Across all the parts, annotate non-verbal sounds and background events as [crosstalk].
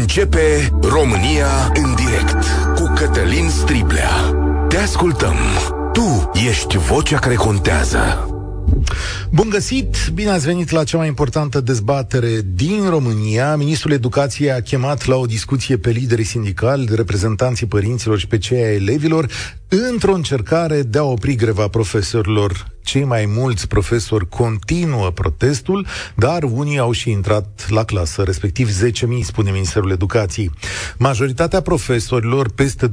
Începe România în direct cu Cătălin Striblea. Te ascultăm. Tu ești vocea care contează. Bun găsit! Bine ați venit la cea mai importantă dezbatere din România. Ministrul Educației a chemat la o discuție pe liderii sindicali, reprezentanții părinților și pe cei ai elevilor, într-o încercare de a opri greva profesorilor cei mai mulți profesori continuă protestul, dar unii au și intrat la clasă, respectiv 10.000, spune Ministerul Educației. Majoritatea profesorilor, peste 200.000,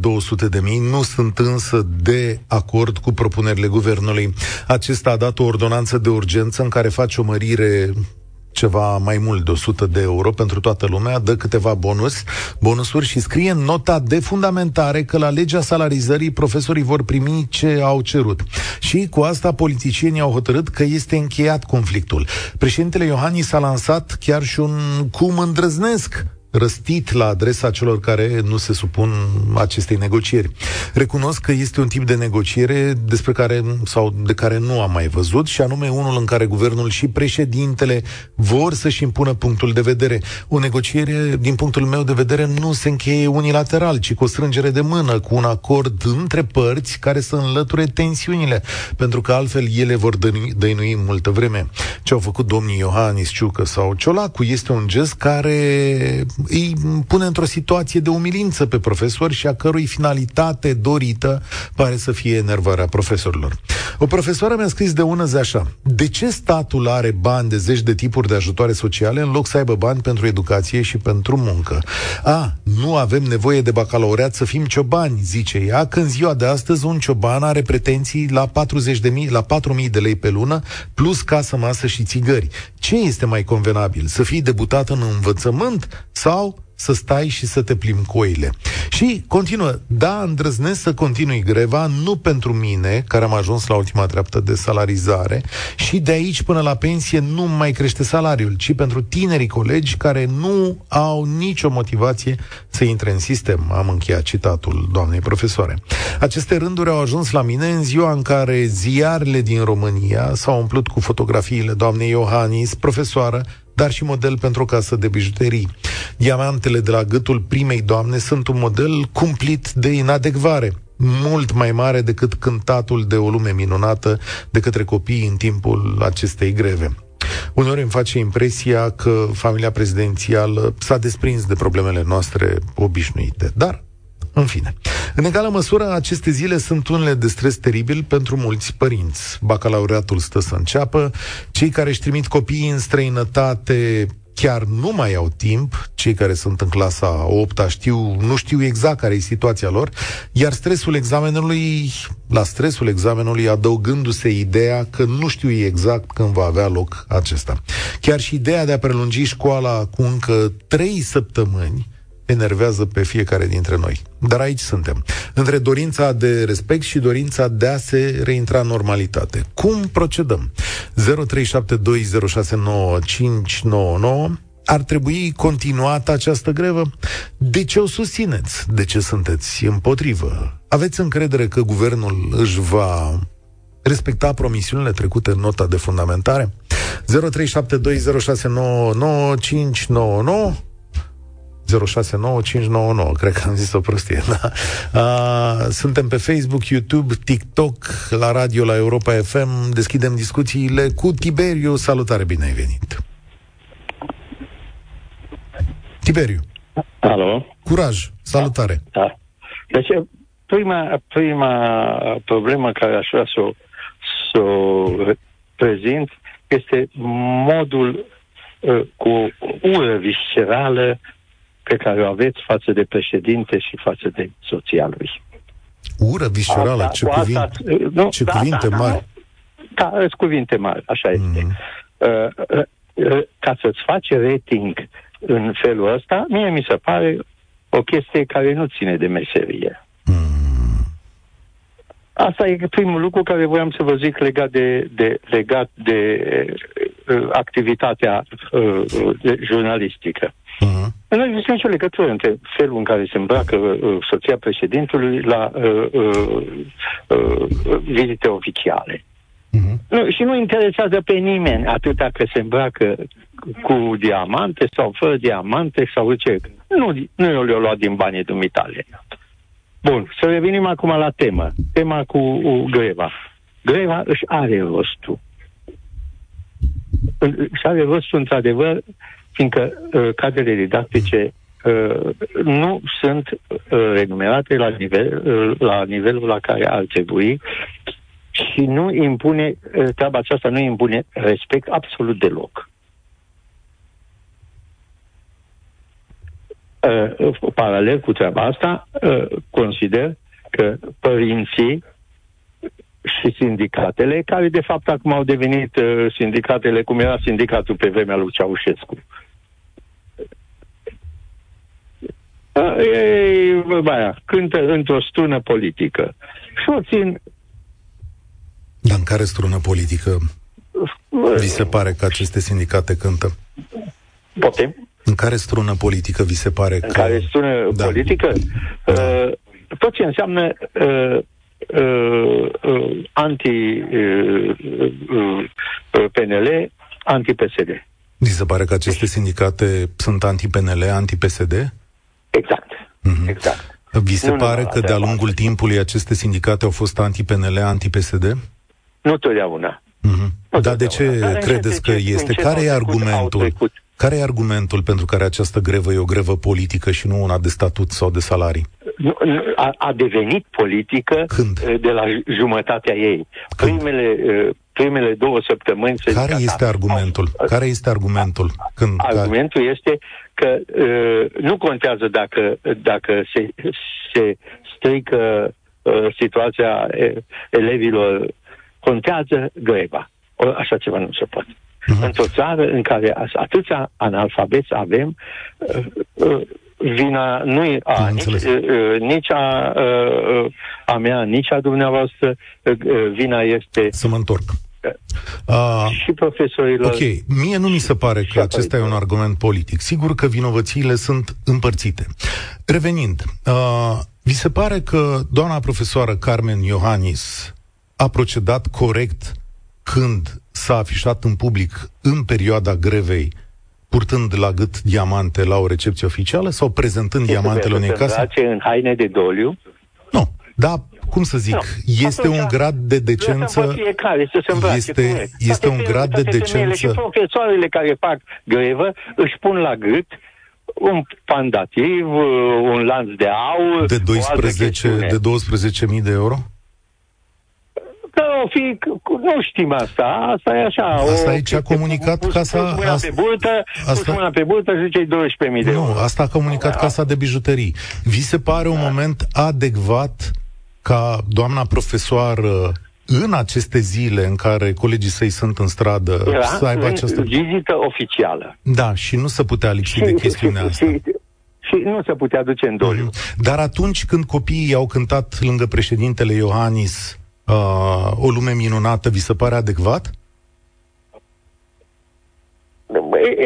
nu sunt însă de acord cu propunerile guvernului. Acesta a dat o ordonanță de urgență în care face o mărire ceva mai mult de 100 de euro pentru toată lumea, dă câteva bonus, bonusuri și scrie în nota de fundamentare că la legea salarizării profesorii vor primi ce au cerut. Și cu asta politicienii au hotărât că este încheiat conflictul. Președintele Iohannis a lansat chiar și un cum îndrăznesc răstit la adresa celor care nu se supun acestei negocieri. Recunosc că este un tip de negociere despre care sau de care nu am mai văzut și anume unul în care guvernul și președintele vor să-și impună punctul de vedere. O negociere, din punctul meu de vedere, nu se încheie unilateral, ci cu o strângere de mână, cu un acord între părți care să înlăture tensiunile, pentru că altfel ele vor dăinui, dăinui multă vreme. Ce au făcut domnii Iohannis, Ciucă sau Ciolacu este un gest care îi pune într-o situație de umilință pe profesori și a cărui finalitate dorită pare să fie enervarea profesorilor. O profesoară mi-a scris de ună zi așa, de ce statul are bani de zeci de tipuri de ajutoare sociale în loc să aibă bani pentru educație și pentru muncă? A, nu avem nevoie de bacalaureat să fim ciobani, zice ea, când ziua de astăzi un cioban are pretenții la 40 de mii, la 4.000 de lei pe lună, plus casă, masă și țigări. Ce este mai convenabil? Să fii debutat în învățământ sau să stai și să te plimbi coile. Și continuă, da, îndrăznesc să continui greva, nu pentru mine, care am ajuns la ultima treaptă de salarizare, și de aici până la pensie nu mai crește salariul, ci pentru tinerii colegi care nu au nicio motivație să intre în sistem. Am încheiat citatul doamnei profesoare. Aceste rânduri au ajuns la mine în ziua în care ziarele din România s-au umplut cu fotografiile doamnei Iohannis, profesoară, dar și model pentru o casă de bijuterii. Diamantele de la gâtul primei doamne sunt un model cumplit de inadecvare mult mai mare decât cântatul de o lume minunată de către copii în timpul acestei greve. Uneori îmi face impresia că familia prezidențială s-a desprins de problemele noastre obișnuite, dar în fine. În egală măsură, aceste zile sunt unele de stres teribil pentru mulți părinți. Bacalaureatul stă să înceapă, cei care își trimit copiii în străinătate chiar nu mai au timp, cei care sunt în clasa 8 știu, nu știu exact care e situația lor, iar stresul examenului, la stresul examenului adăugându-se ideea că nu știu exact când va avea loc acesta. Chiar și ideea de a prelungi școala cu încă 3 săptămâni, enervează pe fiecare dintre noi. Dar aici suntem. Între dorința de respect și dorința de a se reintra în normalitate. Cum procedăm? 0372069599 ar trebui continuată această grevă? De ce o susțineți? De ce sunteți împotrivă? Aveți încredere că guvernul își va respecta promisiunile trecute în nota de fundamentare? 0372069599 069599, cred că am zis o prostie, da? Uh, suntem pe Facebook, YouTube, TikTok, la radio, la Europa FM, deschidem discuțiile cu Tiberiu. Salutare, bine ai venit! Tiberiu. Alo. Curaj, salutare. Da. da. Deci, prima, prima problemă care aș vrea să o, să o prezint este modul uh, cu ură viscerală pe care o aveți față de președinte și față de soția lui. Ură viscerală, ce, cuvinte, asta, nu, ce da, cuvinte da, mari. Da, da, sunt cuvinte mari, așa mm. este. Uh, uh, uh, ca să-ți faci rating în felul ăsta, mie mi se pare o chestie care nu ține de meserie. Mm. Asta e primul lucru care voiam să vă zic legat de, de, legat de uh, activitatea uh, de jurnalistică. Uh-huh. Nu există nicio legătură între felul în care se îmbracă uh, soția președintelui la uh, uh, uh, vizite oficiale. Uh-huh. nu, și nu interesează pe nimeni atâta că se îmbracă cu diamante sau fără diamante sau ce. Nu, nu eu le-au luat din banii dumitale. Bun, să revenim acum la temă. Tema cu, cu greva. Greva își are rostul. Și are rostul, într-adevăr, fiindcă uh, cadrele didactice uh, nu sunt uh, renumerate la, nivel, uh, la nivelul la care ar trebui și nu impune, uh, treaba aceasta nu impune respect absolut deloc. Uh, paralel cu treaba asta, uh, consider că părinții și sindicatele, care de fapt acum au devenit uh, sindicatele, cum era sindicatul pe vremea lui Ceaușescu. Uh, ei, bă, aia, cântă într-o strună politică. Și o țin... Dar în care strună politică vi se pare că aceste sindicate cântă? Poate. În care strună politică vi se pare În că... care strună Da. politică? Uh, tot ce înseamnă uh, uh, uh, anti-PNL, anti-PSD. Vi se pare că aceste sindicate sunt anti-PNL, anti-PSD? Exact. Mhm. Exact. Vi se Nu, nu, pare nu, că de de-a acord. lungul timpului aceste sindicate au fost anti-PNL, anti-PSD? Nu totdeauna. Mhm. Nu Dar de ce totdeauna. Dar credeți că încet, încet, este? încet Care au e trecut- au argumentul? trecut. Care e argumentul pentru care această grevă e o grevă politică și nu una de statut sau de salarii? Nu, nu, a, a devenit politică Când? eh, de la jumătatea ei. Când? Primele, eh, primele două săptămâni... să Care zic este așa, argumentul? au- Care este argumentul? Când, Argumentul este că uh, nu contează dacă, dacă se, se strică uh, situația uh, elevilor, contează greva. O, așa ceva nu se poate. Mhm. Într-o țară în care as- atâția analfabeți avem, uh, uh, vina nu e a, Am nici, înțeles. uh, uh, nici a, uh, uh, a mea, nici a dumneavoastră, uh, uh, vina este Să mă întorc. Uh, și profesorilor. Ok, mie nu mi se pare că Și acesta e un argument politic. Sigur că vinovățiile sunt împărțite. Revenind, uh, vi se pare că doamna profesoară Carmen Iohannis a procedat corect când s-a afișat în public în perioada grevei purtând la gât diamante la o recepție oficială sau prezentând diamantele unei Să se case? îmbrace în haine de doliu. Nu, da, cum să zic, Nu. este Atunci, un grad de Lăsăm pe decență fiecare să se îmbrace este- cum e. este Toate un fe- grad de toate femeile decență. Și profesoarele care fac grevă își pun la gât un pandativ, un lanț de aur, de o altă 12 chestiune. de 12.000 de euro? Că o fi, nu știm asta, asta e așa. Asta o, e ce a comunicat pus, casa- Pus mâna asta- pe burtă, asta- pus mâna pe burtă și zice 12.000 de Nu, euro. asta a comunicat Casa de Bijuterii. Vi se pare un moment adecvat ca doamna profesoară în aceste zile în care colegii săi sunt în stradă Era să aibă în această... vizită oficială. Da, și nu se putea lipsi de chestiunea asta. și, și nu se putea duce în doliu. Mhm. Dar atunci când copiii au cântat lângă președintele Iohannis uh, o lume minunată, vi se pare adecvat?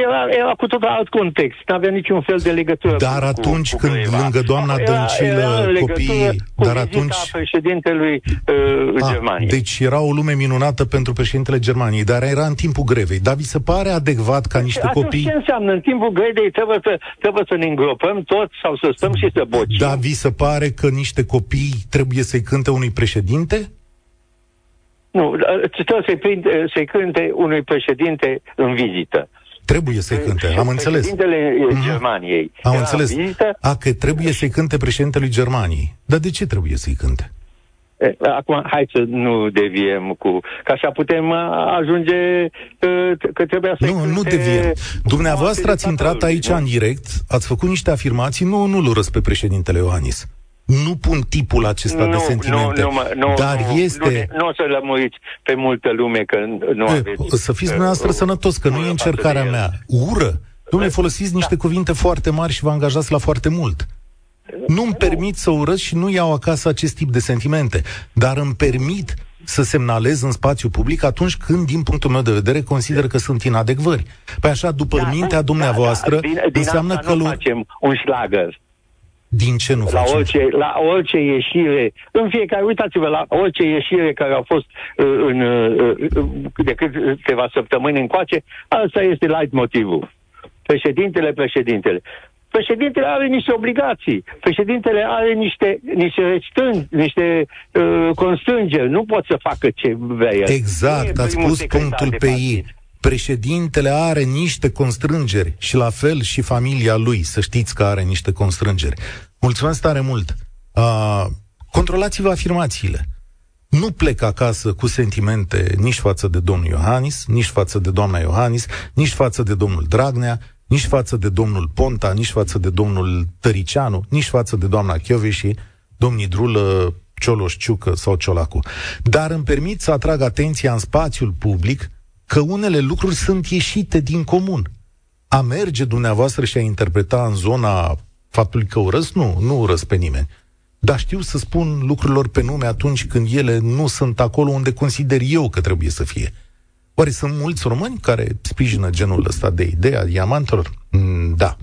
Era, era cu totul alt context, nu avea niciun fel de legătură Dar cu, atunci cu când greva. lângă doamna Era- Dăncilă era în legătură copiii- cu dar vizita atunci- președintelui uh, Ah, Germaniei. deci era o lume minunată pentru președintele Germaniei, dar era în timpul grevei. Dar vi se pare adecvat ca niște Atunci copii... ce înseamnă? În timpul grevei trebuie să, trebuie să ne îngropăm toți sau să stăm și să bocim? Da, vi se pare că niște copii trebuie să-i cânte unui președinte? Nu, trebuie să-i, prind, să-i cânte unui președinte în vizită. Trebuie să-i cânte, Și am înțeles. Președintele Mhm. Germaniei. Am era înțeles. În vizită, A, că trebuie să-i cânte președintelui Germaniei. Dar de ce trebuie să-i cânte? E, Acum, hai să nu deviem cu... Că așa putem a, ajunge e, că trebuia să Nu, nu deviem. Dumneavoastră ați intrat dictatorului, aici nu? în direct, ați făcut niște afirmații, nu, nu-l urăsc pe președintele Iohannis. Nu pun tipul acesta de sentimente. Nu, nu, mă- nu, dar nu, este... Nu, nu o să lămuriți pe multă lume că nu E, aveți... să fiți dumneavoastră uh, sănătos, că nu ură e față încercarea de el. mea. Ură. Domnule, folosiți niște cuvinte foarte mari și vă angajați la foarte mult. Nu-mi permit să urăsc și nu iau acasă acest tip de sentimente, dar îmi permit să semnalez în spațiu public atunci când, din punctul meu de vedere, consider că sunt inadecvări. Păi așa, după Da, mintea da, dumneavoastră, da, din, din înseamnă asta că... nu lu- facem un șlagăr. Din ce nu la orice, la orice ieșire, în fiecare, uitați-vă, la orice ieșire care a fost uh, în, uh, uh, de câteva săptămâni încoace, asta este light motivul. Președintele, președintele. Președintele are niște obligații, președintele are niște, niște restrâns, niște uh, constrângeri, nu pot să facă ce vrea el. Exact, ați spus punctul pe ei. Președintele are niște constrângeri și la fel și familia lui, să știți că are niște constrângeri. Mulțumesc tare mult! Uh, controlați-vă afirmațiile. Nu plec acasă cu sentimente nici față de domnul Iohannis, nici față de doamna Iohannis, nici față de domnul Dragnea, nici față de domnul Ponta, nici față de domnul Tăricianu, nici față de doamna Chioveși, domnii Drulă, Cioloș, Ciucă sau Ciolacu. Dar îmi permit să atrag atenția în spațiul public că unele lucruri sunt ieșite din comun. A merge dumneavoastră și a interpreta în zona faptului că urăsc, nu, nu urăsc pe nimeni. Dar știu să spun lucrurilor pe nume atunci când ele nu sunt acolo unde consider eu că trebuie să fie. Oare sunt mulți români care sprijină genul ăsta de idee a diamantelor? Mm, da.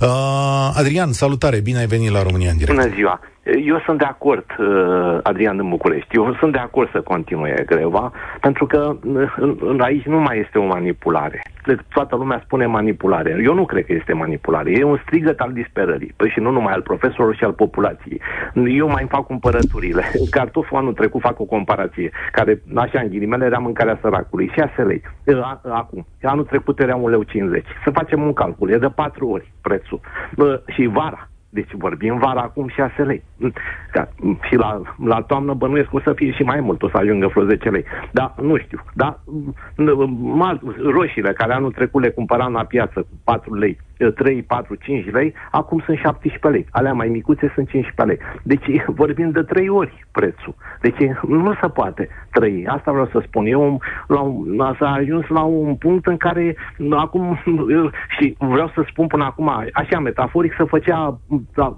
Uh, Adrian, salutare, bine ai venit la România în direct. Bună ziua. Eu sunt de acord, uh, Adrian din București, eu sunt de acord să continue greva, pentru că uh, aici nu mai este o manipulare. Toată lumea spune manipulare. Eu nu cred că este manipulare. E un strigăt al disperării. Păi și nu numai al profesorilor și al populației. Eu mai fac cumpărăturile. [laughs] Cartoful anul trecut fac o comparație, care, așa, în ghilimele, era mâncarea săracului. 6 lei. Uh, acum. Anul trecut era 1 leu 50. Să facem un calcul. E de 4 ori prețul. Și vara deci vorbim vara acum 6 lei. Ca, și la, la toamnă bănuiesc o să fie și mai mult, o să ajungă vreo 10 lei. Dar nu știu. Dar mal, roșiile care anul trecut le cumpăram la piață cu 4 lei, 3, 4, 5 lei, acum sunt 17 lei. Alea mai micuțe sunt 15 lei. Deci vorbim de 3 ori prețul. Deci nu se poate trăi. Asta vreau să spun. Eu la un, s-a ajuns la un punct în care acum [laughs] și vreau să spun până acum, așa metaforic, să făcea da,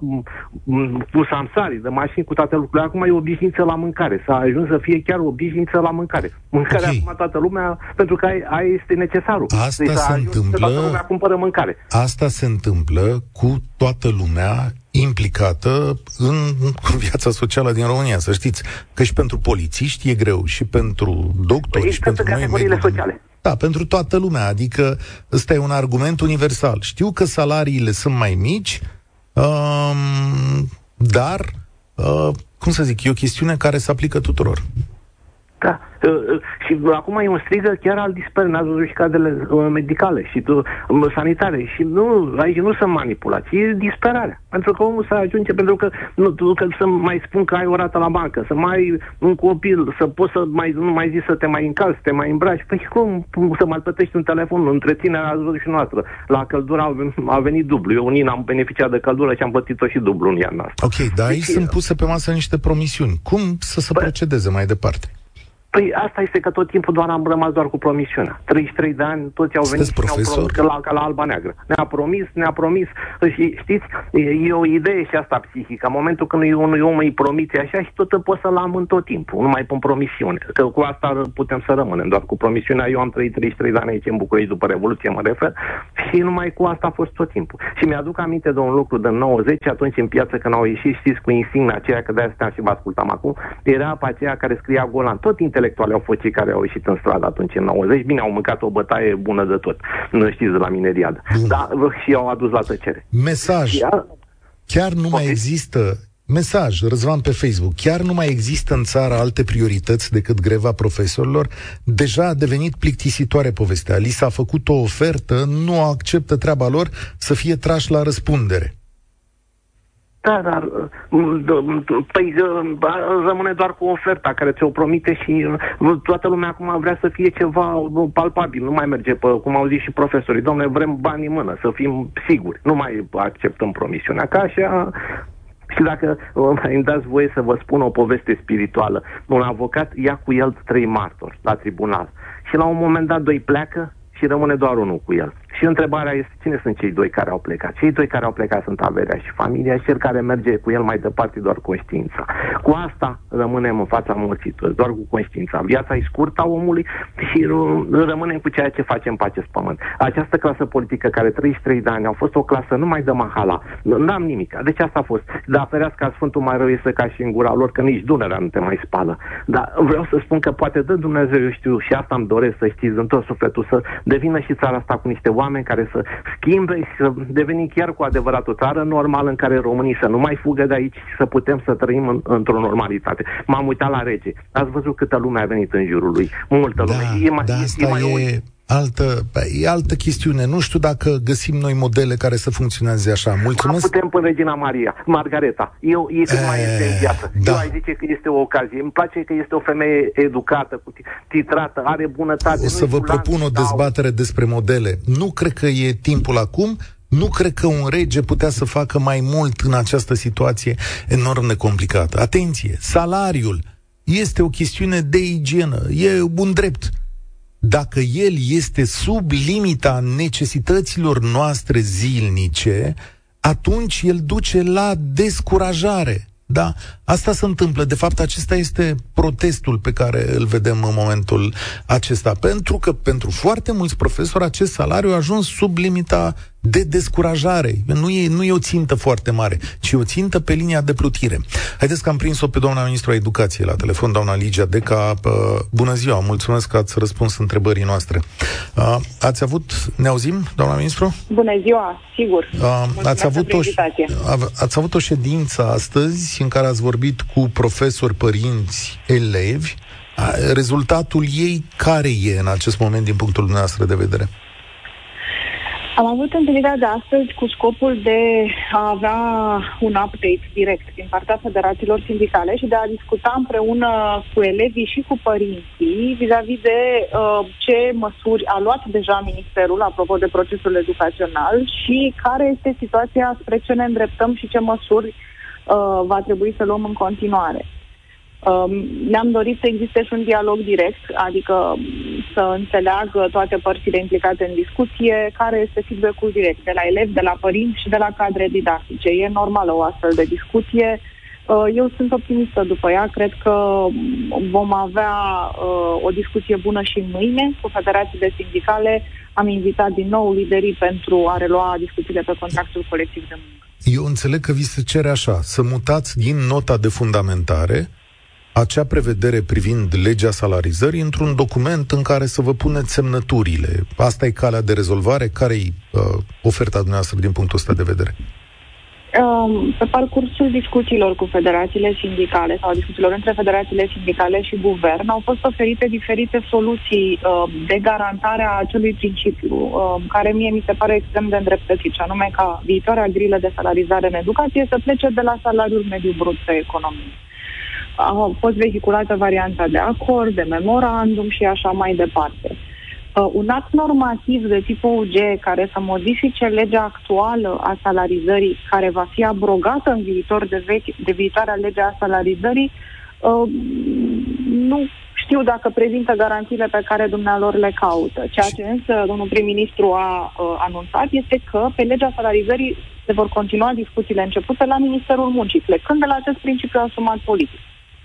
cu samsarii de mașini, cu toate lucrurile. Acum e obișnuință la mâncare. S-a ajuns să fie chiar obișnuință la mâncare. Mâncarea okay. acum toată lumea, pentru că aia este necesarul. Asta deci se întâmplă... Toată lumea cumpără mâncare. Asta se întâmplă cu toată lumea implicată în viața socială din România, să știți. Că și pentru polițiști e greu, și pentru doctori, păi și pentru noi medici. sociale. Da, pentru toată lumea, adică ăsta e un argument universal. Știu că salariile sunt mai mici, um, dar, uh, cum să zic, e o chestiune care se aplică tuturor. Da. Uh, uh, și acum e un strigă chiar al disperării, n-ați văzut și cadrele uh, medicale și sanitare. Și nu, aici nu sunt manipulații, e disperarea. Pentru că omul să ajunge, pentru că, nu, că să mai spun că ai o rată la bancă, să mai ai un copil, să poți să mai, nu mai zici să te mai încalzi, să te mai îmbraci. Păi cum să mai plătești un telefon? Întreținerea, ați văzut și noastră. La căldură a venit dublu. Eu unii am beneficiat de căldură și am plătit-o și dublu în iarna asta. Ok, dar aici deci, sunt puse pe masă niște promisiuni. Cum să se păi, procedeze mai departe? Păi asta este că tot timpul doar am rămas doar cu promisiunea. 33 de ani, toți au venit Sunteți și ne-au promis la, la Alba Neagră. Ne-a promis, ne-a promis și știți, e, e o idee și asta psihică. În momentul când unui om îi promite așa și tot pot să-l am în tot timpul, nu mai pun promisiune. Că cu asta putem să rămânem, doar cu promisiunea. Eu am trăit 33 de ani aici în București după Revoluție, mă refer, și numai cu asta a fost tot timpul. Și mi-aduc aminte de un lucru de 90, atunci în piață când au ieșit, știți, cu insigna aceea, că de-aia și vă ascultam acum, era pe aceea care scria Golan. Tot intelectuali au fost cei care au ieșit în stradă atunci în 90. Bine, au mâncat o bătaie bună de tot. Nu știți de la mineriadă. Da, și au adus la tăcere. Mesaj. Chiar nu mai există Mesaj, Răzvan pe Facebook. Chiar nu mai există în țară alte priorități decât greva profesorilor? Deja a devenit plictisitoare povestea. Li s-a făcut o ofertă, nu acceptă treaba lor să fie trași la răspundere. Da, dar păi, rămâne doar cu oferta care ți-o promite și toată lumea acum vrea să fie ceva palpabil. Nu mai merge pe, cum au zis și profesorii, domnule, vrem bani în mână, să fim siguri. Nu mai acceptăm promisiunea. Ca așa și dacă îmi dați voie să vă spun o poveste spirituală, un avocat ia cu el trei martori la tribunal și la un moment dat doi pleacă și rămâne doar unul cu el. Și întrebarea este cine sunt cei doi care au plecat. Cei doi care au plecat sunt averea și familia și cel care merge cu el mai departe doar conștiința. Cu asta rămânem în fața morții doar cu conștiința. Viața e scurtă a omului și rămânem cu ceea ce facem pe acest pământ. Această clasă politică care 33 de ani au fost o clasă numai de mahala. Nu am nimic. Deci asta a fost. Dar ferească Sfântul mai rău este ca și în gura lor, că nici Dunărea nu te mai spală. Dar vreau să spun că poate dă Dumnezeu, eu știu, și asta îmi doresc să știți în tot sufletul, să devină și țara asta cu niște oameni care să schimbe și să devenim chiar cu adevărat o țară normală în care românii să nu mai fugă de aici și să putem să trăim în, într-o normalitate. M-am uitat la rege. Ați văzut câtă lume a venit în jurul lui. Multă lume. Da, e mai, da, e, e mai e altă, e altă chestiune. Nu știu dacă găsim noi modele care să funcționeze așa. Mulțumesc. Ma putem până Regina Maria, Margareta. Eu, e cât mai este în viață. Da. Eu ai zice că este o ocazie. Îmi place că este o femeie educată, cu titrată, are bunătate. O să vă propun o dezbatere despre modele. Nu cred că e timpul acum. Nu cred că un rege putea să facă mai mult în această situație enorm de complicată. Atenție, salariul este o chestiune de igienă. E un drept dacă el este sub limita necesităților noastre zilnice, atunci el duce la descurajare. Da, asta se întâmplă. De fapt, acesta este protestul pe care îl vedem în momentul acesta. Pentru că pentru foarte mulți profesori acest salariu a ajuns sub limita de descurajare. Nu e, nu e o țintă foarte mare, ci o țintă pe linia de plutire. Haideți că am prins-o pe doamna ministru a educației la telefon, doamna Ligia Deca. Bună ziua, mulțumesc că ați răspuns întrebării noastre. Ați avut, ne auzim, doamna ministru? Bună ziua, sigur. Ați avut, o, ați avut o ședință astăzi în care ați vorbit cu profesori, părinți, elevi. Rezultatul ei care e în acest moment din punctul dumneavoastră de vedere? Am avut întâlnirea de astăzi cu scopul de a avea un update direct din partea federațiilor sindicale și de a discuta împreună cu elevii și cu părinții vis-a-vis de uh, ce măsuri a luat deja Ministerul apropo de procesul educațional și care este situația spre ce ne îndreptăm și ce măsuri uh, va trebui să luăm în continuare. Um, ne-am dorit să existe și un dialog direct, adică să înțeleagă toate părțile implicate în discuție, care este feedback-ul direct de la elevi, de la părinți și de la cadre didactice. E normală o astfel de discuție. Uh, eu sunt optimistă după ea. Cred că vom avea uh, o discuție bună și mâine cu federațiile sindicale. Am invitat din nou liderii pentru a relua discuțiile pe contractul colectiv de muncă. Eu înțeleg că vi se cere așa, să mutați din nota de fundamentare acea prevedere privind legea salarizării într-un document în care să vă puneți semnăturile. Asta e calea de rezolvare? Care e uh, oferta dumneavoastră din punctul ăsta de vedere? Um, pe parcursul discuțiilor cu federațiile sindicale sau discuțiilor între federațiile sindicale și guvern au fost oferite diferite soluții uh, de garantare a acelui principiu, uh, care mie mi se pare extrem de îndreptățit, și anume ca viitoarea grilă de salarizare în educație să plece de la salariul mediu brut pe economie a fost vehiculată varianta de acord, de memorandum și așa mai departe. Uh, un act normativ de tip OUG care să modifice legea actuală a salarizării, care va fi abrogată în viitor de, vechi, de viitoarea lege a salarizării, uh, nu știu dacă prezintă garanțiile pe care dumnealor le caută. Ceea ce însă domnul prim-ministru a uh, anunțat este că pe legea salarizării se vor continua discuțiile începute la Ministerul Muncii, plecând de la acest principiu asumat politic.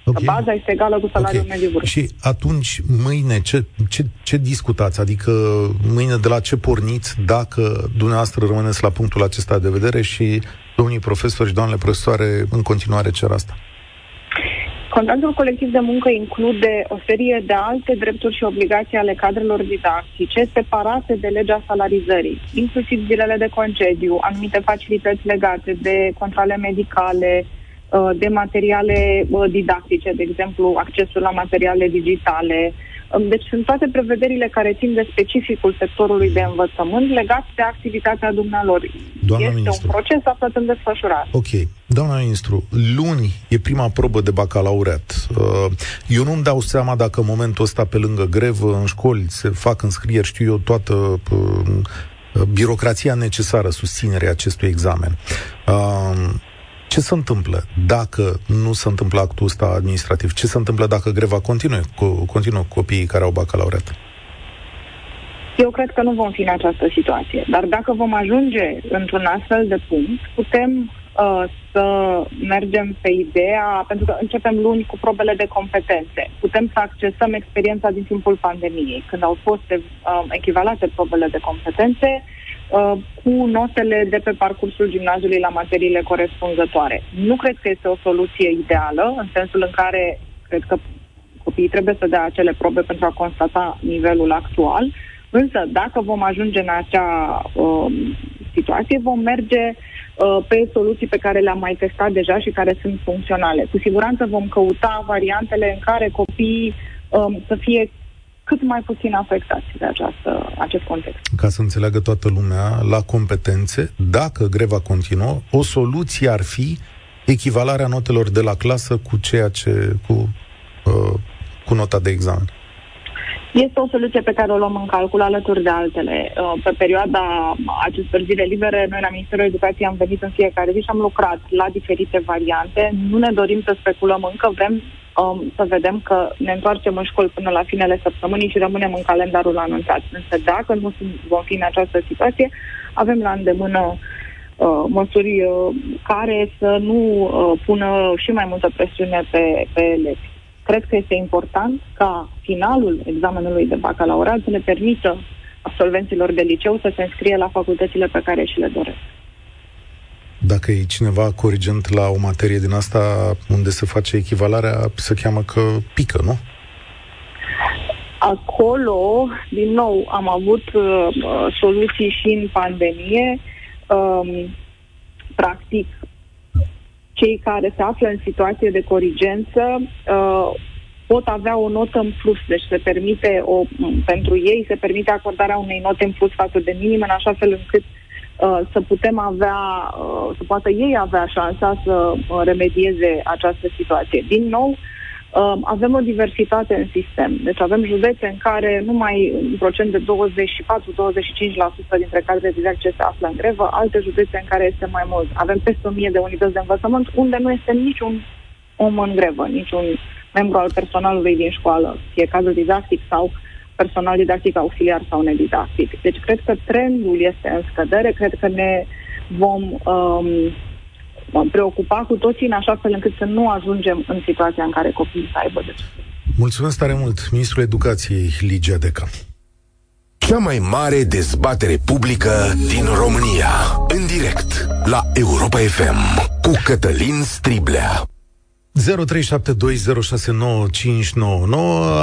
Okay. Baza este egală cu salariul okay. mediu Și atunci, mâine, ce, ce, ce discutați? Adică mâine de la ce porniți dacă dumneavoastră rămâneți la punctul acesta de vedere și domnii profesori și doamnele profesoare în continuare cer asta? Contractul colectiv de muncă include o serie de alte drepturi și obligații ale cadrelor didactice separate de legea salarizării, inclusiv zilele de concediu, anumite facilități legate de controle medicale, Uh, de materiale uh, didactice, de exemplu, accesul la materiale digitale. Um, deci sunt toate prevederile care țin de specificul sectorului de învățământ legat de activitatea dumnealor. Doamna este ministru. un proces aflat în desfășurare. Ok. Doamna ministru, luni e prima probă de bacalaureat. Uh, eu nu-mi dau seama dacă în momentul ăsta, pe lângă grevă, în școli se fac înscrieri, știu eu, toată birocrația necesară susținerea acestui examen. Ce se întâmplă dacă nu se întâmplă actul ăsta administrativ? Ce se întâmplă dacă greva continuă cu, continuă cu copiii care au bacalaureat? Eu cred că nu vom fi în această situație. Dar dacă vom ajunge într-un astfel de punct, putem uh, să mergem pe ideea, pentru că începem luni cu probele de competențe. Putem să accesăm experiența din timpul pandemiei, când au fost uh, echivalate probele de competențe uh, cu notele de pe parcursul gimnaziului la materiile corespunzătoare. Nu cred că este o soluție ideală, în sensul în care cred că copiii trebuie să dea acele probe pentru a constata nivelul actual, Însă, dacă vom ajunge în acea uh, situație, vom merge uh, pe soluții pe care le-am mai testat deja și care sunt funcționale. Cu siguranță vom căuta variantele în care copiii uh, să fie cât mai puțin afectați de această, acest context. Ca să înțeleagă toată lumea, la competențe, dacă greva continuă, o soluție ar fi echivalarea notelor de la clasă cu ceea ce cu, uh, cu nota de examen. Este o soluție pe care o luăm în calcul alături de altele. Uh, pe perioada acestor zile libere, noi la Ministerul Educației am venit în fiecare zi și am lucrat la diferite variante. Nu ne dorim să speculăm încă, vrem um, să vedem că ne întoarcem în școli până la finele săptămânii și rămânem în calendarul anunțat. Însă dacă nu vom fi în această situație, avem la îndemână uh, măsuri uh, care să nu uh, pună și mai multă presiune pe, pe elevi. Cred că este important ca finalul examenului de bacalaureat să le permită absolvenților de liceu să se înscrie la facultățile pe care și le doresc. Dacă e cineva corigent la o materie din asta unde se face echivalarea, se cheamă că pică, nu? Acolo, din nou, am avut uh, soluții și în pandemie. Um, practic, cei care se află în situație de corigență uh, pot avea o notă în plus, deci se permite o, pentru ei se permite acordarea unei note în plus față de minim, în așa fel încât uh, să putem avea, uh, să poată ei avea șansa să uh, remedieze această situație. Din nou, uh, Uh, avem o diversitate în sistem. Deci avem județe în care numai un procent de 24-25% dintre cadrele didactice se află în grevă, alte județe în care este mai mult. Avem peste 1000 de unități de învățământ unde nu este niciun om în grevă, niciun membru al personalului din școală, fie cadru didactic sau personal didactic auxiliar sau nedidactic. Deci cred că trendul este în scădere, cred că ne vom um, preocupa cu toții în așa fel încât să nu ajungem în situația în care copiii să aibă de Mulțumesc tare mult, Ministrul Educației, Ligia Deca. Cea mai mare dezbatere publică din România, în direct, la Europa FM, cu Cătălin Striblea. 0372069599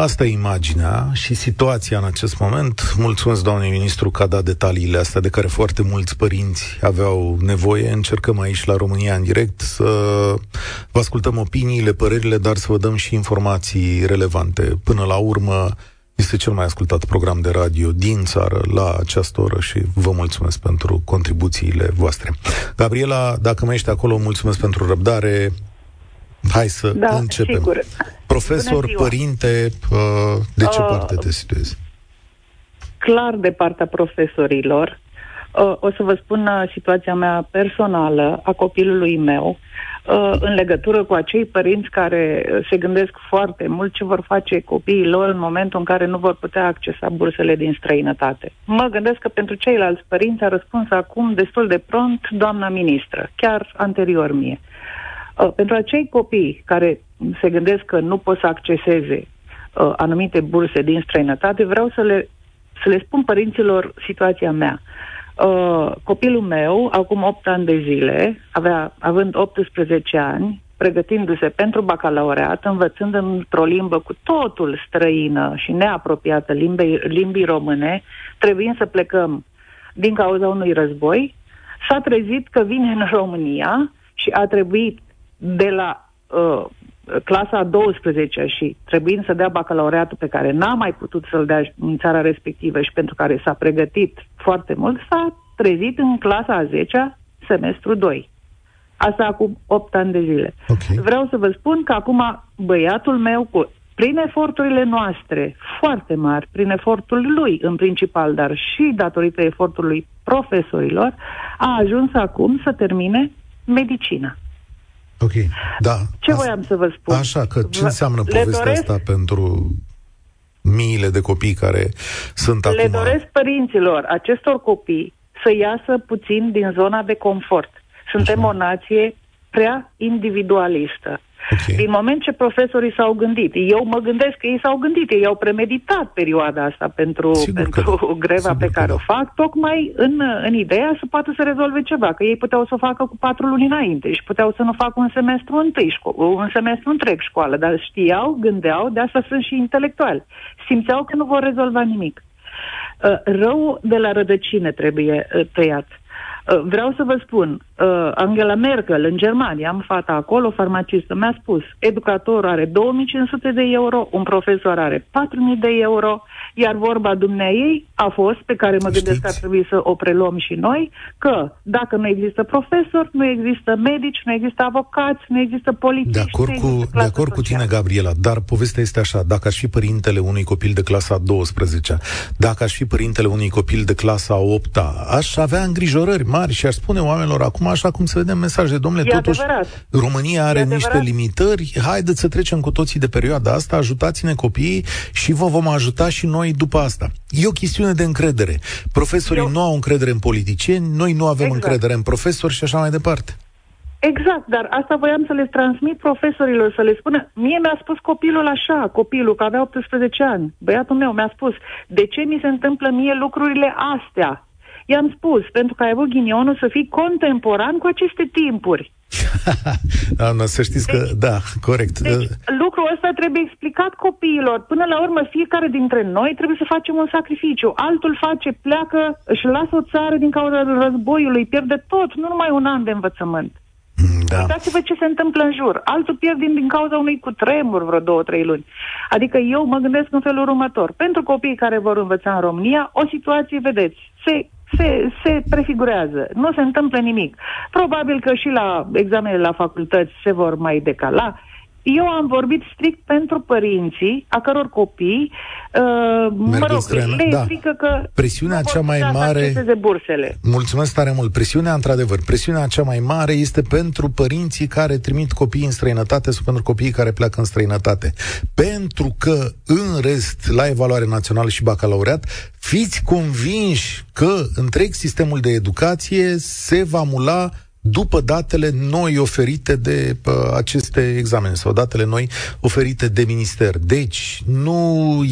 Asta e imaginea și situația în acest moment. Mulțumesc, doamne ministru, că a dat detaliile astea de care foarte mulți părinți aveau nevoie. Încercăm aici la România în direct să vă ascultăm opiniile, părerile, dar să vă dăm și informații relevante. Până la urmă, este cel mai ascultat program de radio din țară la această oră și vă mulțumesc pentru contribuțiile voastre. Gabriela, dacă mai ești acolo, mulțumesc pentru răbdare. Hai să da, începem. Sigur. Profesor, părinte, uh, de ce uh, parte te situezi? Clar de partea profesorilor. Uh, o să vă spun uh, situația mea personală a copilului meu uh, în legătură cu acei părinți care se gândesc foarte mult ce vor face copiii lor în momentul în care nu vor putea accesa bursele din străinătate. Mă gândesc că pentru ceilalți părinți a răspuns acum destul de prompt doamna ministră, chiar anterior mie. Uh, Uh, pentru acei copii care se gândesc că nu pot să acceseze uh, anumite burse din străinătate, vreau să le, să le spun părinților situația mea. Uh, copilul meu, acum 8 ani de zile, avea, având 18 ani, pregătindu-se pentru bacalaureat, învățând într-o limbă cu totul străină și neapropiată limbii, limbii române, trebuind să plecăm din cauza unui război, s-a trezit că vine în România și a trebuit de la uh, clasa a 12 și trebuind să dea bacalaureatul pe care n-a mai putut să-l dea în țara respectivă și pentru care s-a pregătit foarte mult, s-a trezit în clasa a 10 semestru 2. Asta acum 8 ani de zile. Okay. Vreau să vă spun că acum băiatul meu, cu, prin eforturile noastre foarte mari, prin efortul lui în principal, dar și datorită efortului profesorilor, a ajuns acum să termine medicina. Ok, da. Ce asta, voiam să vă spun? Așa, că ce înseamnă povestea doresc... asta pentru miile de copii care sunt Le acum... Le doresc părinților acestor copii să iasă puțin din zona de confort. Suntem Așa. o nație prea individualistă. Okay. Din moment ce profesorii s-au gândit, eu mă gândesc că ei s-au gândit, ei au premeditat perioada asta pentru, pentru da. greva Sigur pe care da. o fac, tocmai în, în ideea să poată să rezolve ceva, că ei puteau să o facă cu patru luni înainte și puteau să nu facă un semestru întâi, șco- un semestru întreg școală, dar știau, gândeau, de asta sunt și intelectuali. Simțeau că nu vor rezolva nimic. Uh, rău de la rădăcine trebuie uh, tăiat. Uh, vreau să vă spun, uh, Angela Merkel în Germania, am fata acolo, farmacistă, mi-a spus, educatorul are 2500 de euro, un profesor are 4000 de euro, iar vorba dumneai a fost, pe care mă gândesc că ar trebui să o preluăm și noi, că dacă nu există profesor, nu există medici, nu există avocați, nu există politici. De acord, cu, de acord cu tine, Gabriela, dar povestea este așa, dacă aș fi părintele unui copil de clasa 12 dacă aș fi părintele unui copil de clasa 8 aș avea îngrijorări mari și aș spune oamenilor acum, așa cum se vedem mesaje, domnule, e totuși adevărat. România are niște limitări, haideți să trecem cu toții de perioada asta, ajutați-ne copiii și vă vom ajuta și noi după asta. E o chestiune de încredere. Profesorii Eu... nu au încredere în politicieni, noi nu avem exact. încredere în profesori și așa mai departe. Exact, dar asta voiam să le transmit profesorilor, să le spună. Mie mi-a spus copilul așa, copilul, că avea 18 ani, băiatul meu mi-a spus, de ce mi se întâmplă mie lucrurile astea? I-am spus, pentru că ai avut ghinionul să fii contemporan cu aceste timpuri. [laughs] Doamna, să știți deci, că, da, corect. Deci, lucrul ăsta trebuie explicat copiilor. Până la urmă, fiecare dintre noi trebuie să facem un sacrificiu. Altul face, pleacă, își lasă o țară din cauza războiului, pierde tot, nu numai un an de învățământ. Da. Uitați-vă ce se întâmplă în jur. Altul pierd din, din cauza unui cutremur vreo două, trei luni. Adică eu mă gândesc în felul următor. Pentru copiii care vor învăța în România, o situație, vedeți, se se, se prefigurează. Nu se întâmplă nimic. Probabil că și la examenele la facultăți se vor mai decala. Eu am vorbit strict pentru părinții, a căror copii, uh, mă rog, le da. frică că presiunea cea mai mare bursele. Mulțumesc tare mult. Presiunea, într-adevăr, presiunea cea mai mare este pentru părinții care trimit copiii în străinătate sau pentru copiii care pleacă în străinătate. Pentru că, în rest, la evaluare națională și bacalaureat, fiți convinși că întreg sistemul de educație se va mula după datele noi oferite de uh, aceste examene sau datele noi oferite de minister. Deci, nu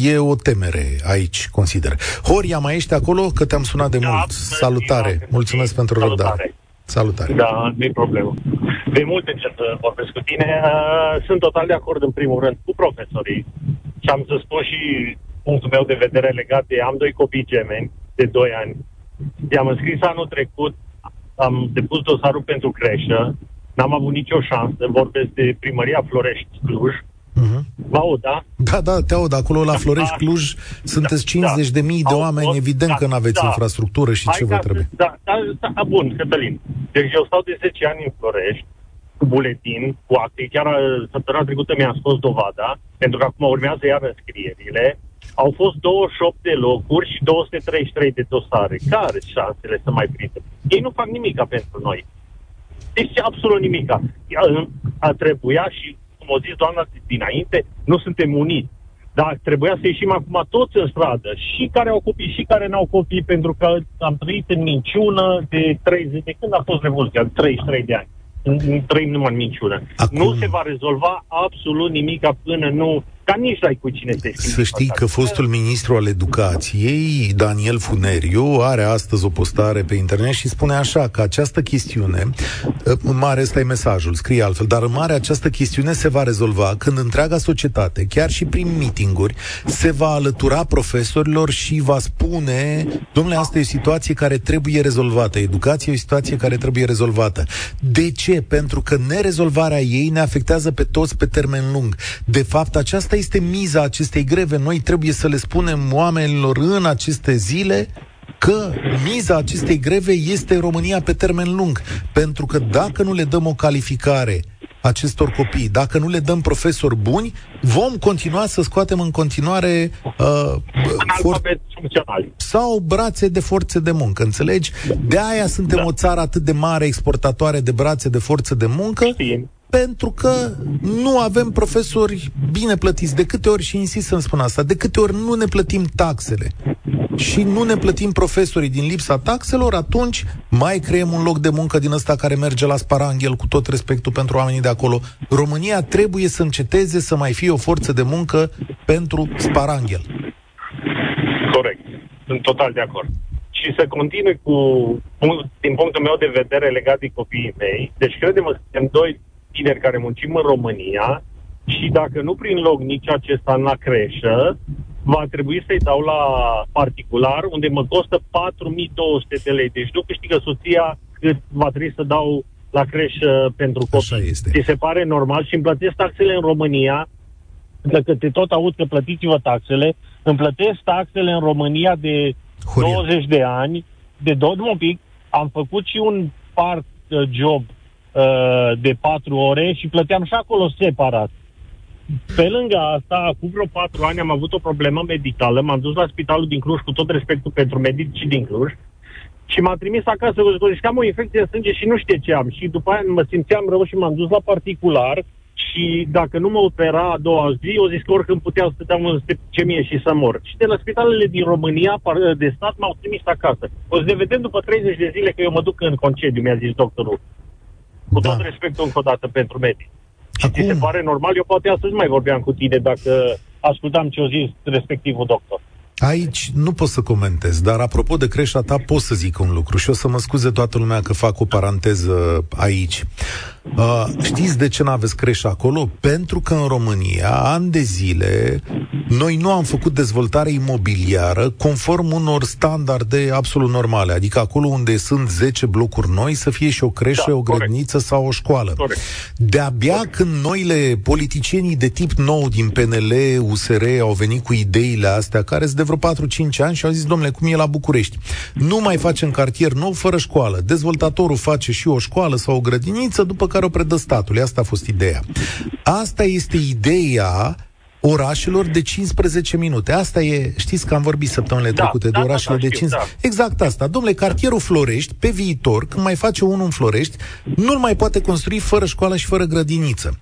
e o temere aici, consider. Horia, mai ești acolo? Că te-am sunat de da, mult. Salutare. Da, Mulțumesc pentru răbdare. Salutare. Da, nu e problemă. De multe ce să vorbesc cu tine. Uh, sunt total de acord, în primul rând, cu profesorii. Și am să spun și punctul meu de vedere legat de... Am doi copii gemeni de 2 ani. I-am înscris anul trecut am depus dosarul pentru creșă, n-am avut nicio șansă, vorbesc de primăria Florești Cluj, Uh-huh. Vă aud, da? Da, da, te aud. Acolo la Florești, da, Cluj, da, sunteți 50 da, de mii de oameni, fost, evident da, că nu aveți da. infrastructură și Hai ce vă trebuie. Da, da, da, bun, Cătălin. Deci eu stau de 10 ani în Florești, cu buletin, cu acte. Chiar uh, săptămâna trecută mi-a scos dovada, pentru că acum urmează iar înscrierile. Au fost 28 de locuri și 233 de dosare. Care șansele să mai prindă? Ei nu fac nimica pentru noi. Deci absolut nimica. A trebuia și, cum o zis doamna dinainte, nu suntem uniți. Dar trebuia să ieșim acum toți în stradă, și care au copii, și care n-au copii, pentru că am trăit în minciună de 30, de când a fost revoluția, de 33 de ani. Trăim numai în minciună. Acum... Nu se va rezolva absolut nimic până nu ca nici ai cu cine să Să știi că fostul ministru al educației, Daniel Funeriu, are astăzi o postare pe internet și spune așa că această chestiune, în mare ăsta e mesajul, scrie altfel, dar în mare această chestiune se va rezolva când întreaga societate, chiar și prin mitinguri, se va alătura profesorilor și va spune, domnule, asta e o situație care trebuie rezolvată, educația e o situație care trebuie rezolvată. De ce? Pentru că nerezolvarea ei ne afectează pe toți pe termen lung. De fapt, această asta este miza acestei greve. Noi trebuie să le spunem oamenilor în aceste zile că miza acestei greve este România pe termen lung. Pentru că dacă nu le dăm o calificare acestor copii, dacă nu le dăm profesori buni, vom continua să scoatem în continuare uh, for- sau brațe de forțe de muncă, înțelegi? De aia suntem da. o țară atât de mare exportatoare de brațe de forță de muncă, Știm pentru că nu avem profesori bine plătiți. De câte ori, și insist să-mi spun asta, de câte ori nu ne plătim taxele și nu ne plătim profesorii din lipsa taxelor, atunci mai creăm un loc de muncă din ăsta care merge la sparanghel, cu tot respectul pentru oamenii de acolo. România trebuie să înceteze să mai fie o forță de muncă pentru sparanghel. Corect. Sunt total de acord. Și să continui cu, din punctul meu de vedere legat de copiii mei, deci credem, suntem doi tineri care muncim în România și dacă nu prin loc nici acesta la creșă, va trebui să-i dau la particular, unde mă costă 4200 de lei. Deci nu câștigă soția cât va trebui să dau la creșă pentru copii. Așa este. Ți se pare normal și îmi plătesc taxele în România, dacă te tot aud că plătiți-vă taxele, îmi plătesc taxele în România de Horia. 20 de ani, de două, un pic, am făcut și un part uh, job uh, de patru ore și plăteam și acolo separat. Pe lângă asta, acum vreo patru ani am avut o problemă medicală, m-am dus la spitalul din Cluj cu tot respectul pentru medicii din Cluj și m-a trimis acasă cu zic că am o infecție de sânge și nu știu ce am. Și după aia mă simțeam rău și m-am dus la particular și dacă nu mă opera a doua zi, o zis că oricând puteau să dea un septicemie și să mor. Și de la spitalele din România, par- de stat, m-au trimis acasă. O să ne vedem după 30 de zile că eu mă duc în concediu, mi-a zis doctorul. Cu Da. tot respectul încă o dată pentru medici. Și Acum- ți se pare normal? Eu poate astăzi mai vorbeam cu tine dacă ascultam ce o zis respectivul doctor. Aici nu pot să comentez, dar apropo de creșa ta, pot să zic un lucru și o să mă scuze toată lumea că fac o paranteză aici. Uh, știți de ce nu aveți creșa acolo? Pentru că în România, ani de zile, noi nu am făcut dezvoltare imobiliară conform unor standarde absolut normale. Adică acolo unde sunt 10 blocuri noi, să fie și o creșă, Da, o corect. grădiniță sau o școală. Corect. De-abia când noile politicienii de tip nou din PNL, USR au venit cu ideile astea, care sunt de vreo 4-5 ani și au zis, domnule, cum e la București? Nu mai facem cartier nou fără școală. Dezvoltatorul face și o școală sau o grădiniță, după care o predă statului. Asta a fost ideea. Asta este ideea orașelor de 15 minute. Asta e, știți că am vorbit săptămânile Da, trecute da, de da, orașele da, de știu, 15 da. Exact asta. Domnule, cartierul Florești, pe viitor, când mai face unul în Florești, nu-l mai poate construi fără școală și fără grădiniță.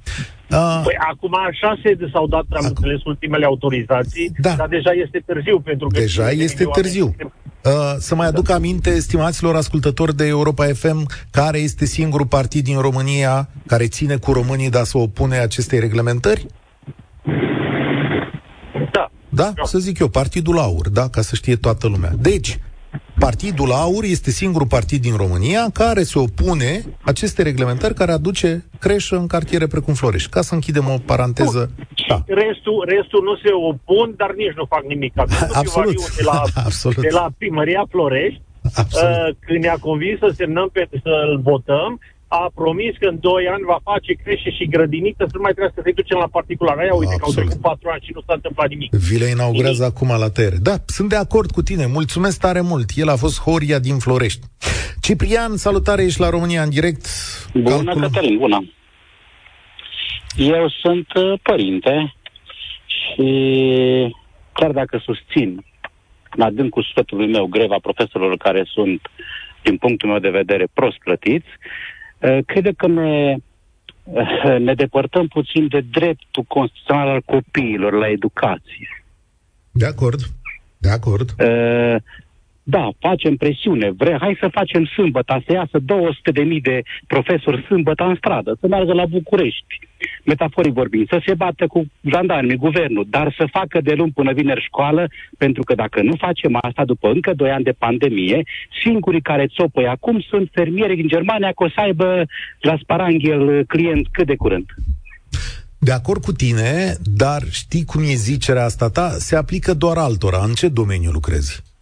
Uh, Păi acum așa se s-au dat, am înțeles, ultimele autorizații, Da. dar deja este târziu pentru că... Deja cinci de este milioane- târziu. Uh, să mai aduc aminte, estimaților ascultători de Europa FM, care este singurul partid din România care ține cu românii de a se opune acestei reglementări? Da. Da? Să zic eu, Partidul Aur, da? Ca să știe toată lumea. Deci, Partidul Aur este singurul partid din România care se opune aceste reglementări care aduce creșă în cartiere precum Florești. Ca să închidem o paranteză. Da. Restul, restul nu se opun, dar nici nu fac nimic. Acum Absolut. primăriul De la, [laughs] Absolut. de la primăria Florești, Absolut. uh, când ne-a convins să semnăm pe, să-l votăm, a promis că în 2 ani va face creșe și grădiniță, să nu mai trebuie să se ducem la particular. Aia, uite, că au Absolut. trecut 4 ani și nu s-a întâmplat nimic. Vi le inaugurează acum la tăiere. Da, sunt de acord cu tine. Mulțumesc tare mult. El a fost Horia din Florești. Ciprian, salutare, ești la România în direct. Bună, Calculăm. Cătălin, bună. Eu sunt uh, părinte și chiar dacă susțin în adâncul sufletului meu greva profesorilor care sunt, din punctul meu de vedere, prost plătiți, uh, cred că ne, uh, ne depărtăm puțin de dreptul constituțional al copiilor la educație. De acord. De acord. Uh, da, facem presiune. Vre, hai să facem sâmbătă, să iasă 200 de mii de profesori sâmbătă în stradă, să meargă la București, metaforic vorbind, să se bată cu jandarmii, guvernul, dar să facă de luni până vineri școală, pentru că dacă nu facem asta după încă 2 ani de pandemie, singurii care țopăi acum sunt fermieri din Germania, că o să aibă la sparanghel client cât de curând. De acord cu tine, dar știi cum e zicerea asta ta? Se aplică doar altora. În ce domeniu lucrezi?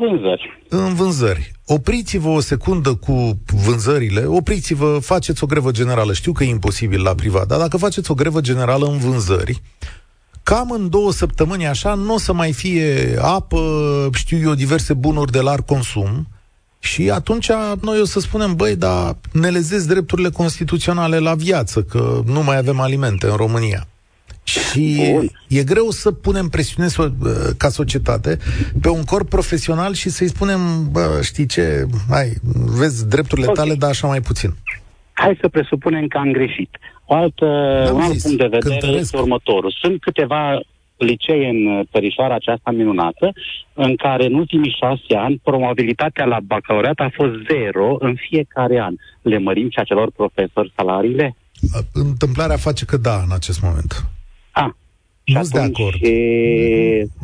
În vânzări. În vânzări. Opriți-vă o secundă cu vânzările, opriți-vă, faceți o grevă generală. Știu că e imposibil la privat, dar dacă faceți o grevă generală în vânzări, cam în două săptămâni așa, nu o să mai fie apă, știu eu, diverse bunuri de larg consum, și atunci noi o să spunem, băi, dar ne lezezi drepturile constituționale la viață, că nu mai avem alimente în România. Și Bun. e greu să punem presiune so- ca societate pe un corp profesional și să-i spunem, bă, știi ce, hai, vezi drepturile Ok. tale, dar așa mai puțin. hai să presupunem că am greșit. O altă, un alt punct de vedere Cântăresc. este următorul. Sunt câteva licee în țărișoara aceasta minunată, în care în ultimii șase ani probabilitatea la bacalaureat a fost zero în fiecare an. Le mărim și acelor profesori salariile? Întâmplarea face că da în acest moment. A, nu sunt de acord.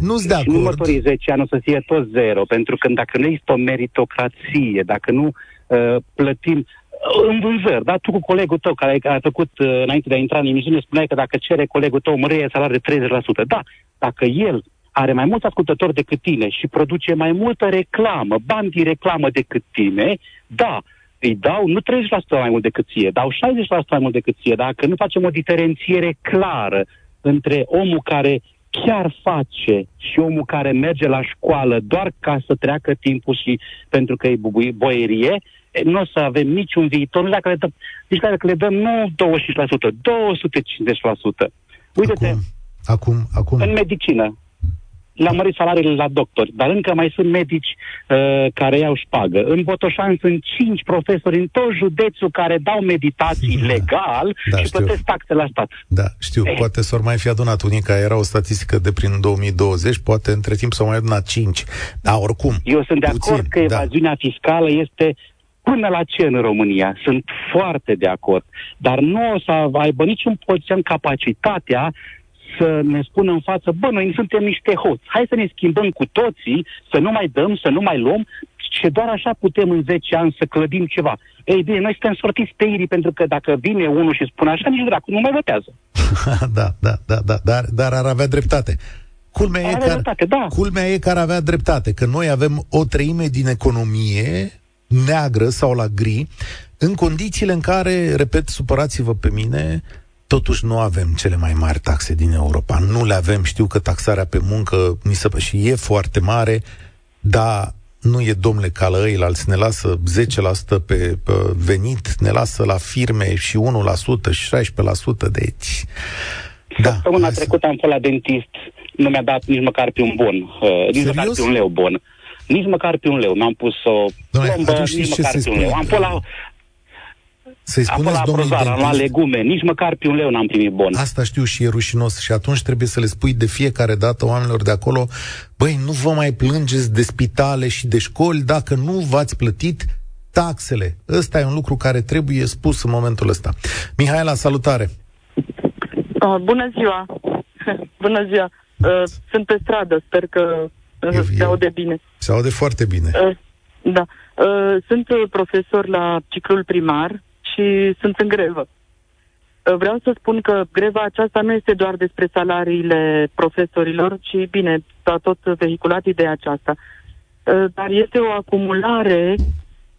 Nu sunt de acord. Și următorii 10 ani o să fie tot zero, pentru că dacă nu există o meritocrație, dacă nu uh, plătim în vânzări, da? Tu cu colegul tău care a făcut uh, înainte de a intra în emisiune, spuneai că dacă cere colegul tău mărie salariul de 30%. Da, dacă el are mai mulți ascultători decât tine și produce mai multă reclamă, bani din reclamă decât tine, da, îi dau nu 30% mai mult decât ție, dau 60% mai mult decât ție, dacă nu facem o diferențiere clară între omul care chiar face și omul care merge la școală doar ca să treacă timpul și pentru că e boierie, nu o să avem niciun viitor, nici dacă le dăm, nici dacă le dăm nu 25%, 250%. Uite-te, acum, acum, acum. în medicină, le am mărit salariile la doctori, dar încă mai sunt medici uh, care iau șpagă. În Botoșan sunt cinci profesori în tot județul care dau meditații da. legal da, și știu. plătesc taxe la stat. Da, știu. Ei. Poate s-or mai fi adunat unica, era o statistică de prin 2020, poate între timp s-au mai adunat cinci. Dar oricum, Eu sunt de puțin, acord că da. evaziunea fiscală este până la ce în România. Sunt foarte de acord. Dar nu o să aibă niciun polițian capacitatea să ne spună în față, bă, noi suntem niște hoți, hai să ne schimbăm cu toții, să nu mai dăm, să nu mai luăm și doar așa putem în 10 ani să clădim ceva. Ei bine, noi suntem sortiți pe irii pentru că dacă vine unul și spune așa, nici dracu nu mai votează. [laughs] da, da, da, da, dar, dar ar avea dreptate. Culmea e, că, dreptate, da. culmea e că ar avea dreptate, că noi avem o treime din economie neagră sau la gri, în condițiile în care, repet, supărați-vă pe mine, totuși nu avem cele mai mari taxe din Europa. Nu le avem, știu că taxarea pe muncă ni se și e foarte mare, dar nu e domnule ca la ei, alții ne lasă 10% pe, pe venit, ne lasă la firme și 1% și 16%, deci... Da, Săptămâna trecută să... am fost la dentist, nu mi-a dat nici măcar pe un bun, uh, nici măcar pe un leu bun. Nici măcar pe un leu. N-am pus o plombă, nici măcar pe un leu. Am fost la, să-i spuneți, Acolo la prozar, am luat legume, nici măcar pe un leu n-am primit bon. Asta știu și e rușinos și atunci trebuie să le spui de fiecare dată oamenilor de acolo, băi, nu vă mai plângeți de spitale și de școli dacă nu v-ați plătit taxele. Ăsta e un lucru care trebuie spus în momentul ăsta. Mihaela, salutare! Uh, bună ziua! [laughs] bună ziua! Uh, sunt pe stradă, sper că uh, se aude bine. Se aude foarte bine. Uh, da. Uh, sunt profesor la ciclul primar și sunt în grevă. Uh, vreau să spun că greva aceasta nu este doar despre salariile profesorilor, ci, bine, s-a tot vehiculat ideea aceasta, uh, dar este o acumulare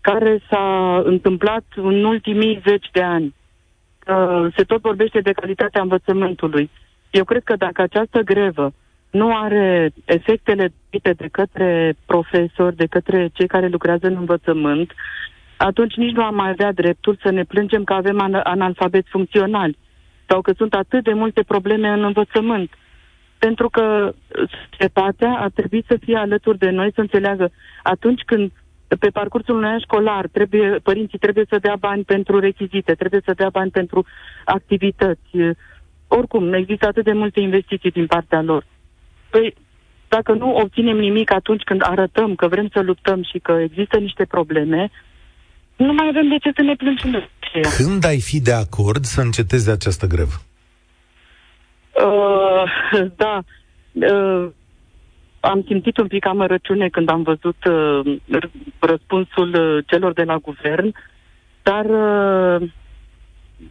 care s-a întâmplat în ultimii zeci de ani. Uh, se tot vorbește de calitatea învățământului. Eu cred că dacă această grevă nu are efectele de către profesori, de către cei care lucrează în învățământ, atunci nici nu am mai avea dreptul să ne plângem că avem an- analfabet funcționali sau că sunt atât de multe probleme în învățământ. Pentru că societatea ar trebui să fie alături de noi, să înțeleagă atunci când pe parcursul unui an școlar trebuie, părinții trebuie să dea bani pentru rechizite, trebuie să dea bani pentru activități. Oricum, există atât de multe investiții din partea lor. Păi, dacă nu obținem nimic atunci când arătăm că vrem să luptăm și că există niște probleme, nu mai avem de ce să ne plângem de Când ai fi de acord să încetezi această grevă? Uh, [laughs] da. Uh, am simțit un pic amărăciune când am văzut uh, răspunsul uh, celor de la guvern, dar uh,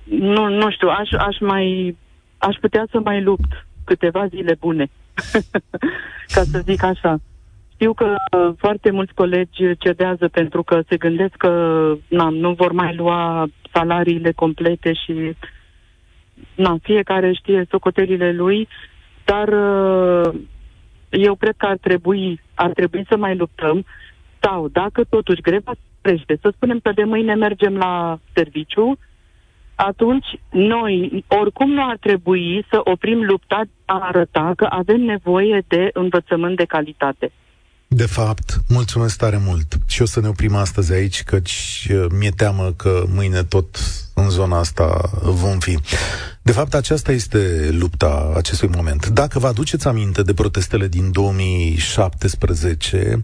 nu, nu știu, aș, aș mai aș putea să mai lupt câteva zile bune, [laughs] ca să zic așa. Știu că uh, foarte mulți colegi cedează pentru că se gândesc că na, nu vor mai lua salariile complete și na, fiecare știe socotelile lui, dar uh, eu cred că ar trebui, ar trebui să mai luptăm sau dacă totuși greva crește, să spunem că de mâine mergem la serviciu, atunci noi oricum nu ar trebui să oprim lupta a arăta că avem nevoie de învățământ de calitate. De fapt, mulțumesc tare mult. Și o să ne oprim astăzi aici, căci uh, mi-e teamă că mâine tot în zona asta vom fi. De fapt, aceasta este lupta acestui moment. Dacă vă aduceți aminte de protestele din 2017,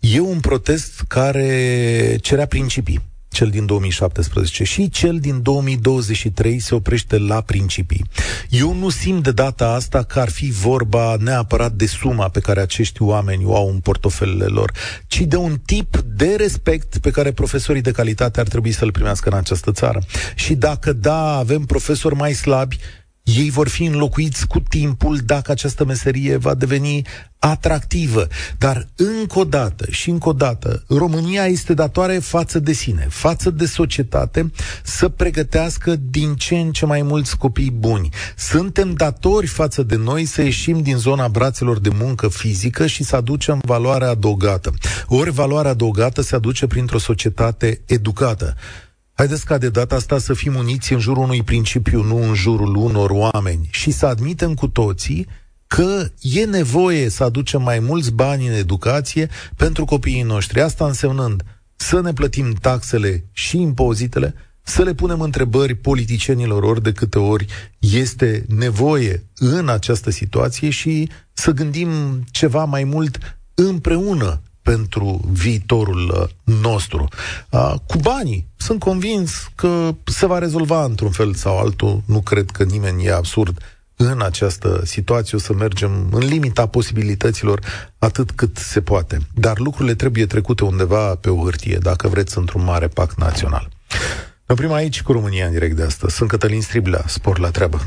e un protest care cerea principii cel din 2017 și cel din 2023 se oprește la principii. Eu nu simt de data asta că ar fi vorba neapărat de suma pe care acești oameni o au în portofelele lor, ci de un tip de respect pe care profesorii de calitate ar trebui să-l primească în această țară. Și dacă da, avem profesori mai slabi, ei vor fi înlocuiți cu timpul dacă această meserie va deveni atractivă. Dar încă o dată și încă o dată, România este datoare față de sine, față de societate, să pregătească din ce în ce mai mulți copii buni. Suntem datori față de noi să ieșim din zona brațelor de muncă fizică și să aducem valoarea adăugată. Ori valoarea adăugată se aduce printr-o societate educată. Haideți ca de data asta să fim uniți în jurul unui principiu, nu în jurul unor oameni și să admitem cu toții că e nevoie să aducem mai mulți bani în educație pentru copiii noștri. Asta însemnând să ne plătim taxele și impozitele, să le punem întrebări politicienilor ori de câte ori este nevoie în această situație și să gândim ceva mai mult împreună pentru viitorul uh, nostru. Uh, cu banii, sunt convins că se va rezolva într-un fel sau altul. Nu cred că nimeni e absurd în această situație. O să mergem în limita posibilităților atât cât se poate. Dar lucrurile trebuie trecute undeva pe o hârtie, dacă vreți, într-un mare pact național. Ne oprim aici cu România în direct de astăzi. Sunt Cătălin Striblea, spor la treabă.